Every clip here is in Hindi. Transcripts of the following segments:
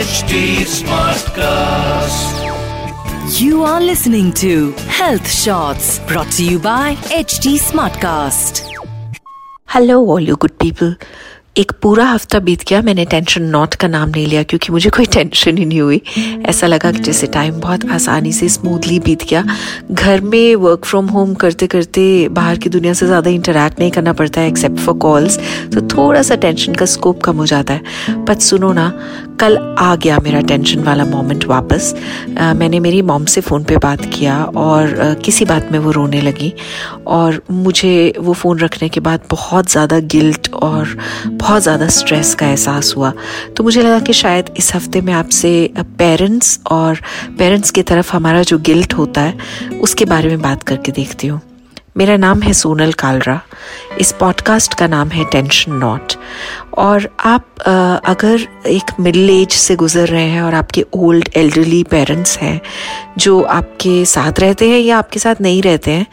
HD Smartcast. You are listening to Health Shots brought to you by HT Smartcast. Hello all you good people एक पूरा हफ़्ता बीत गया मैंने टेंशन नॉट का नाम नहीं लिया क्योंकि मुझे कोई टेंशन ही नहीं हुई। ऐसा लगा कि जैसे टाइम बहुत आसानी से स्मूथली बीत गया। घर में वर्क फ्रॉम होम करते करते बाहर की दुनिया से ज़्यादा इंटरेक्ट नहीं करना पड़ता है एक्सेप्ट फॉर कॉल्स तो थोड़ा सा टेंशन का स्कोप कम हो जाता है। बट सुनो ना कल आ गया मेरा टेंशन वाला मोमेंट वापस। आ, मैंने मेरी मॉम से फ़ोन पे बात किया और आ, किसी बात में वो रोने लगी और मुझे वो फ़ोन रखने के बाद बहुत ज़्यादा गिल्ट और बहुत ज़्यादा स्ट्रेस का एहसास हुआ। तो मुझे लगा कि शायद इस हफ़्ते में आपसे पेरेंट्स और पेरेंट्स की तरफ़ हमारा जो गिल्ट होता है उसके बारे में बात करके देखती हूँ। मेरा नाम है सोनल कालरा इस पॉडकास्ट का नाम है टेंशन नॉट और आप अगर एक मिडिल एज से गुजर रहे हैं और आपके ओल्ड एल्डरली पेरेंट्स हैं जो आपके साथ रहते हैं या आपके साथ नहीं रहते हैं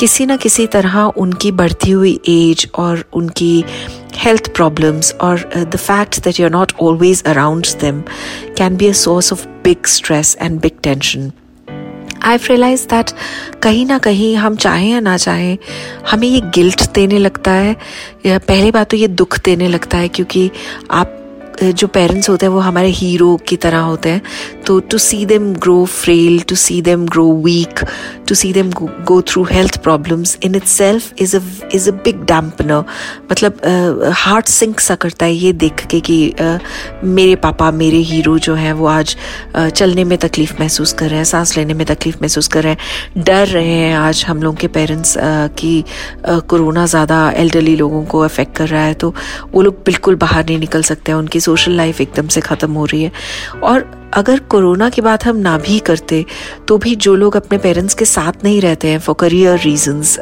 किसी न किसी तरह उनकी बढ़ती हुई एज और उनकी health problems or uh, the fact that you're not always around them can be a source of big stress and big tension. I've realise that कहीं ना कहीं हम चाहें या ना चाहें, हमें ये गिल्ट देने लगता है पहली बात तो ये दुख देने लगता है क्योंकि आप, जो पेरेंट्स होते हैं वो हमारे हीरो की तरह होते हैं। तो to see them grow frail to see them grow weak to see them go through health problems in itself is a is a big dampener मतलब हार्ट सिंक सा करता है ये देख के कि मेरे पापा, मेरे हीरो जो हैं वो आज चलने में तकलीफ़ महसूस कर रहे हैं, सांस लेने में तकलीफ़ महसूस कर रहे हैं, डर रहे हैं आज हम लोग के पेरेंट्स की कोरोना ज़्यादा एल्डरली लोगों को अफेक्ट कर रहा है तो वो लोग बिल्कुल बाहर नहीं निकल सकते हैं, उनकी सोशल लाइफ एकदम से ख़त्म हो रही है। और अगर कोरोना की बात हम ना भी करते तो भी जो लोग अपने पेरेंट्स के साथ नहीं रहते हैं फॉर करियर रीजंस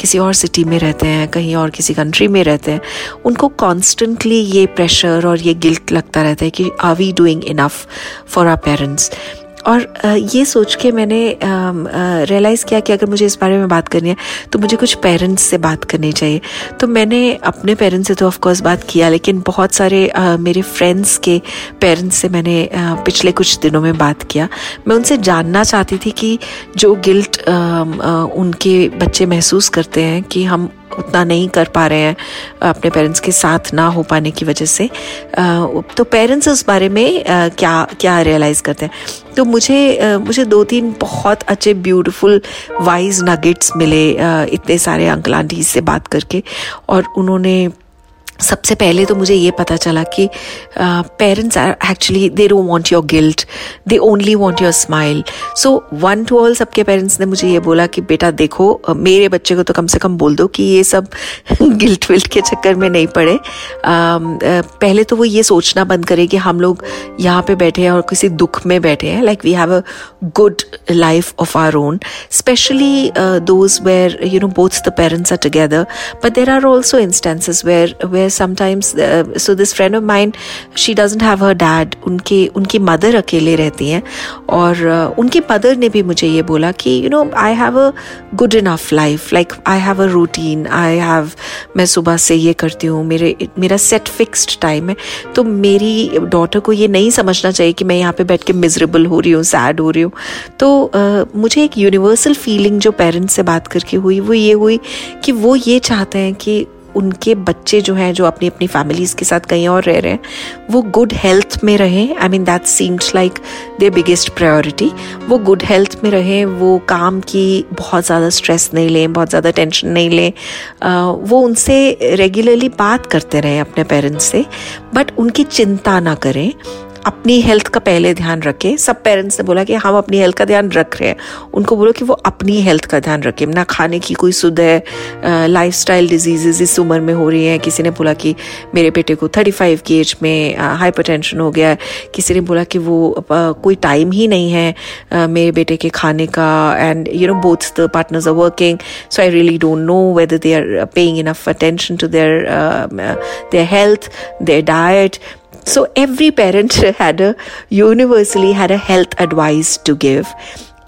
किसी और सिटी में रहते हैं, कहीं और किसी कंट्री में रहते हैं, उनको कॉन्स्टेंटली ये प्रेशर और ये गिल्ट लगता रहता है कि are we doing enough for our parents और ये सोच के मैंने रियलाइज़ किया कि अगर मुझे इस बारे में बात करनी है तो मुझे कुछ पेरेंट्स से बात करनी चाहिए। तो मैंने अपने पेरेंट्स से तो ऑफकोर्स बात किया, लेकिन बहुत सारे मेरे फ्रेंड्स के पेरेंट्स से मैंने पिछले कुछ दिनों में बात किया। मैं उनसे जानना चाहती थी कि जो गिल्ट उनके बच्चे महसूस करते हैं कि हम उतना नहीं कर पा रहे हैं अपने पेरेंट्स के साथ ना हो पाने की वजह से। तो पेरेंट्स उस बारे में क्या क्या रियलाइज़ करते हैं? तो मुझे मुझे दो तीन बहुत अच्छे ब्यूटीफुल वाइज नगेट्स मिले इतने सारे अंकल आंटी से बात करके, और उन्होंने सबसे पहले तो मुझे ये पता चला कि parents are actually they don't want your guilt they only want your smile so one to all सबके पेरेंट्स ने मुझे ये बोला कि, बेटा देखो मेरे बच्चे को तो कम से कम बोल दो कि ये सब गिल्ट विल्ट के चक्कर में नहीं पड़े. पहले तो वो ये सोचना बंद करे कि हम लोग यहाँ पे बैठे हैं और किसी दुख में बैठे हैं। Like we have a good life of our own specially those where you know both the parents are together but there are also instances where where sometimes uh, so this friend of mine she doesn't have her dad. उनके उनकी मदर अकेले रहती हैं। और uh, उनकी मदर ने भी मुझे ये बोला कि you know I have a good enough life like I have a routine I have मैं सुबह से ये करती हूँ। मेरे मेरा सेट फिक्स्ड टाइम है। तो मेरी डॉटर को ये नहीं समझना चाहिए कि मैं यहाँ पे बैठ के मिजरेबल हो रही हूँ सैड हो रही हूँ। तो uh, मुझे एक यूनिवर्सल फीलिंग जो पेरेंट्स से बात करके हुई वो ये हुई कि वो ये चाहते हैं कि उनके बच्चे जो हैं, जो अपनी अपनी फैमिलीज़ के साथ कहीं और रह रहे हैं, वो गुड हेल्थ में रहें। I mean that seems like their biggest priority वो गुड हेल्थ में रहें, वो काम की बहुत ज़्यादा स्ट्रेस नहीं लें, बहुत ज़्यादा टेंशन नहीं लें। वो उनसे रेगुलरली बात करते रहें अपने पेरेंट्स से बट उनकी चिंता ना करें। अपनी हेल्थ का पहले ध्यान रखें। सब पेरेंट्स ने बोला कि हम अपनी हेल्थ का ध्यान रख रहे हैं। उनको बोलो कि वो अपनी हेल्थ का ध्यान रखें। ना खाने की कोई सुध है लाइफ स्टाइल डिजीजेज इस उम्र में हो रही हैं। किसी ने बोला कि मेरे बेटे को थर्टी फाइव की एज में हाइपरटेंशन हो गया है। किसी ने बोला कि वो कोई टाइम ही नहीं है मेरे बेटे के खाने का। And you know both the partners are working so I really don't know whether they are paying enough attention to their their health their diet So every parent had a universally had a health advice to give.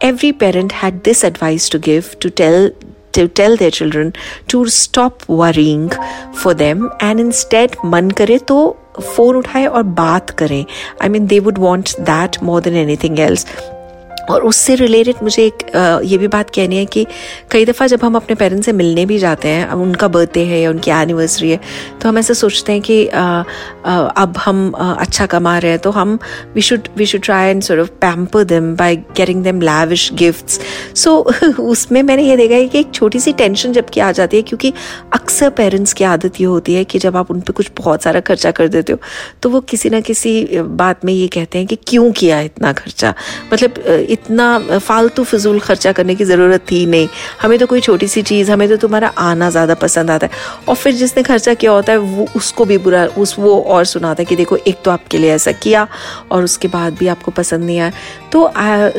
Every parent had this advice to give to tell to tell their children to stop worrying for them and instead मन करे तो फ़ोन उठाए और बात करें I mean they would want that more than anything else और उससे रिलेटेड मुझे एक ये भी बात कहनी है कि कई दफ़ा जब हम अपने पेरेंट्स से मिलने भी जाते हैं, अब उनका बर्थडे है या उनकी एनिवर्सरी है तो हम ऐसे सोचते हैं कि अब हम अच्छा कमा रहे हैं तो हम we should we should try and sort of pamper them by getting them lavish gifts so उसमें मैंने ये देखा है कि एक छोटी सी टेंशन जबकि आ जाती है, क्योंकि अक्सर पेरेंट्स की आदत ये होती है कि जब आप उन पर कुछ बहुत सारा खर्चा कर देते हो तो वो किसी ना किसी बात में ये कहते हैं कि क्यों किया इतना खर्चा? मतलब इतना फालतू फिजूल खर्चा करने की ज़रूरत थी नहीं। हमें तो कोई छोटी सी चीज़, हमें तो तुम्हारा आना ज़्यादा पसंद आता है। और फिर जिसने खर्चा किया होता है, वो उसको भी बुरा, उस, वो और सुनाता है कि देखो, एक तो आपके लिए ऐसा किया और उसके बाद भी आपको पसंद नहीं आया। तो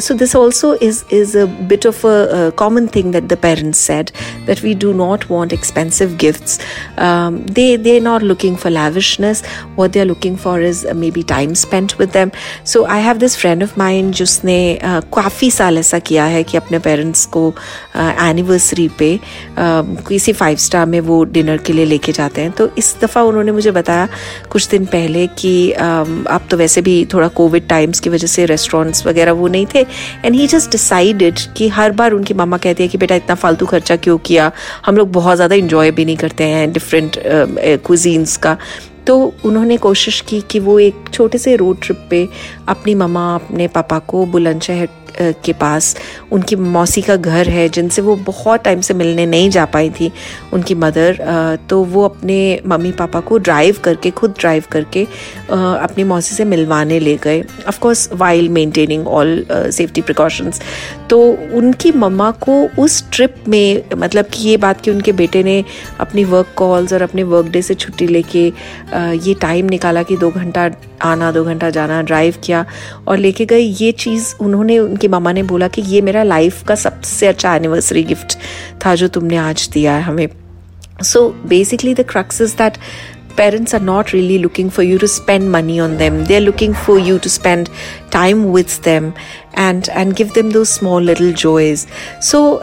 so this also is is a bit of a common thing that the parents said that we do not want expensive gifts they they not looking for lavishness what they are looking for is maybe time spend with them so I have this friend of mine जिसने काफ़ी साल ऐसा किया है कि अपने पेरेंट्स को एनिवर्सरी पे किसी फाइव स्टार में वो डिनर के लिए लेके जाते हैं। तो इस दफ़ा उन्होंने मुझे बताया कुछ दिन पहले कि अब तो वैसे भी थोड़ा कोविड टाइम्स की वजह से रेस्टोरेंट्स वगैरह वो नहीं थे। एंड ही जस्ट डिसाइडेड कि हर बार उनकी मामा कहती है कि, बेटा, इतना फालतू खर्चा क्यों किया? हम लोग बहुत ज़्यादा इंजॉय भी नहीं करते हैं डिफरेंट क्विजीन्स का। तो उन्होंने कोशिश की कि वो एक छोटे से रोड ट्रिप पे अपनी ममा अपने पापा को बुलंदशहर के पास, उनकी मौसी का घर है, जिनसे वो बहुत टाइम से मिलने नहीं जा पाई थी, उनकी मदर तो वो अपने मम्मी पापा को ड्राइव करके, खुद ड्राइव करके अपनी मौसी से मिलवाने ले गए। Of course while maintaining all safety precautions तो उनकी मम्मा को उस ट्रिप में मतलब कि ये बात कि उनके बेटे ने अपनी वर्क कॉल्स और अपने वर्क डे से छुट्टी लेके ये टाइम निकाला कि दो घंटा आना, दो घंटा जाना ड्राइव किया और लेके गए। ये चीज़ उन्होंने, उनकी मामा ने बोला कि ये मेरा लाइफ का सबसे अच्छा एनिवर्सरी गिफ्ट था जो तुमने आज दिया है हमें। So basically the crux is that parents are not really looking for you to spend money on them. They're looking for you to spend time with them and and give them two small little joys. So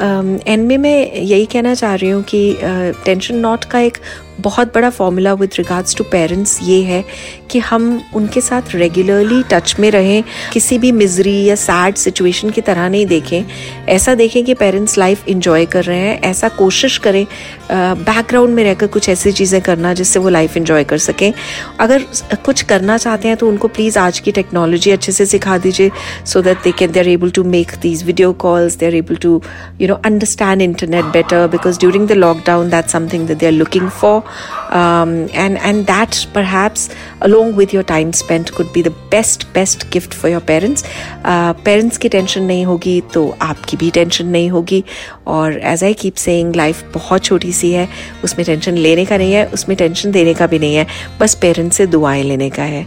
end में मैं यही कहना चाह रही हूँ कि टेंशन uh, नॉट का एक बहुत बड़ा formula with regards to parents ये है कि हम उनके साथ रेगुलरली टच में रहें किसी भी मिजरी या सैड सिचुएशन की तरह नहीं देखें। ऐसा देखें कि पेरेंट्स लाइफ इंजॉय कर रहे हैं ऐसा कोशिश करें बैकग्राउंड में रहकर कुछ ऐसी चीज़ें करना जिससे वो लाइफ इंजॉय कर सकें। अगर कुछ करना चाहते हैं तो उनको प्लीज़ आज की टेक्नोलॉजी अच्छे से सिखा दीजिए so that they can able to make these video calls they are able to you know understand internet better because during the lockdown that something that they are looking for um, and and that perhaps along with your time spent could be the best best gift for your parents. Uh, parents की टेंशन नहीं होगी तो आपकी भी टेंशन नहीं होगी और as I keep saying life बहुत छोटी सी है उसमें टेंशन लेने का नहीं है उसमें टेंशन देने का भी नहीं है बस पेरेंट्स से दुआएँ लेने का है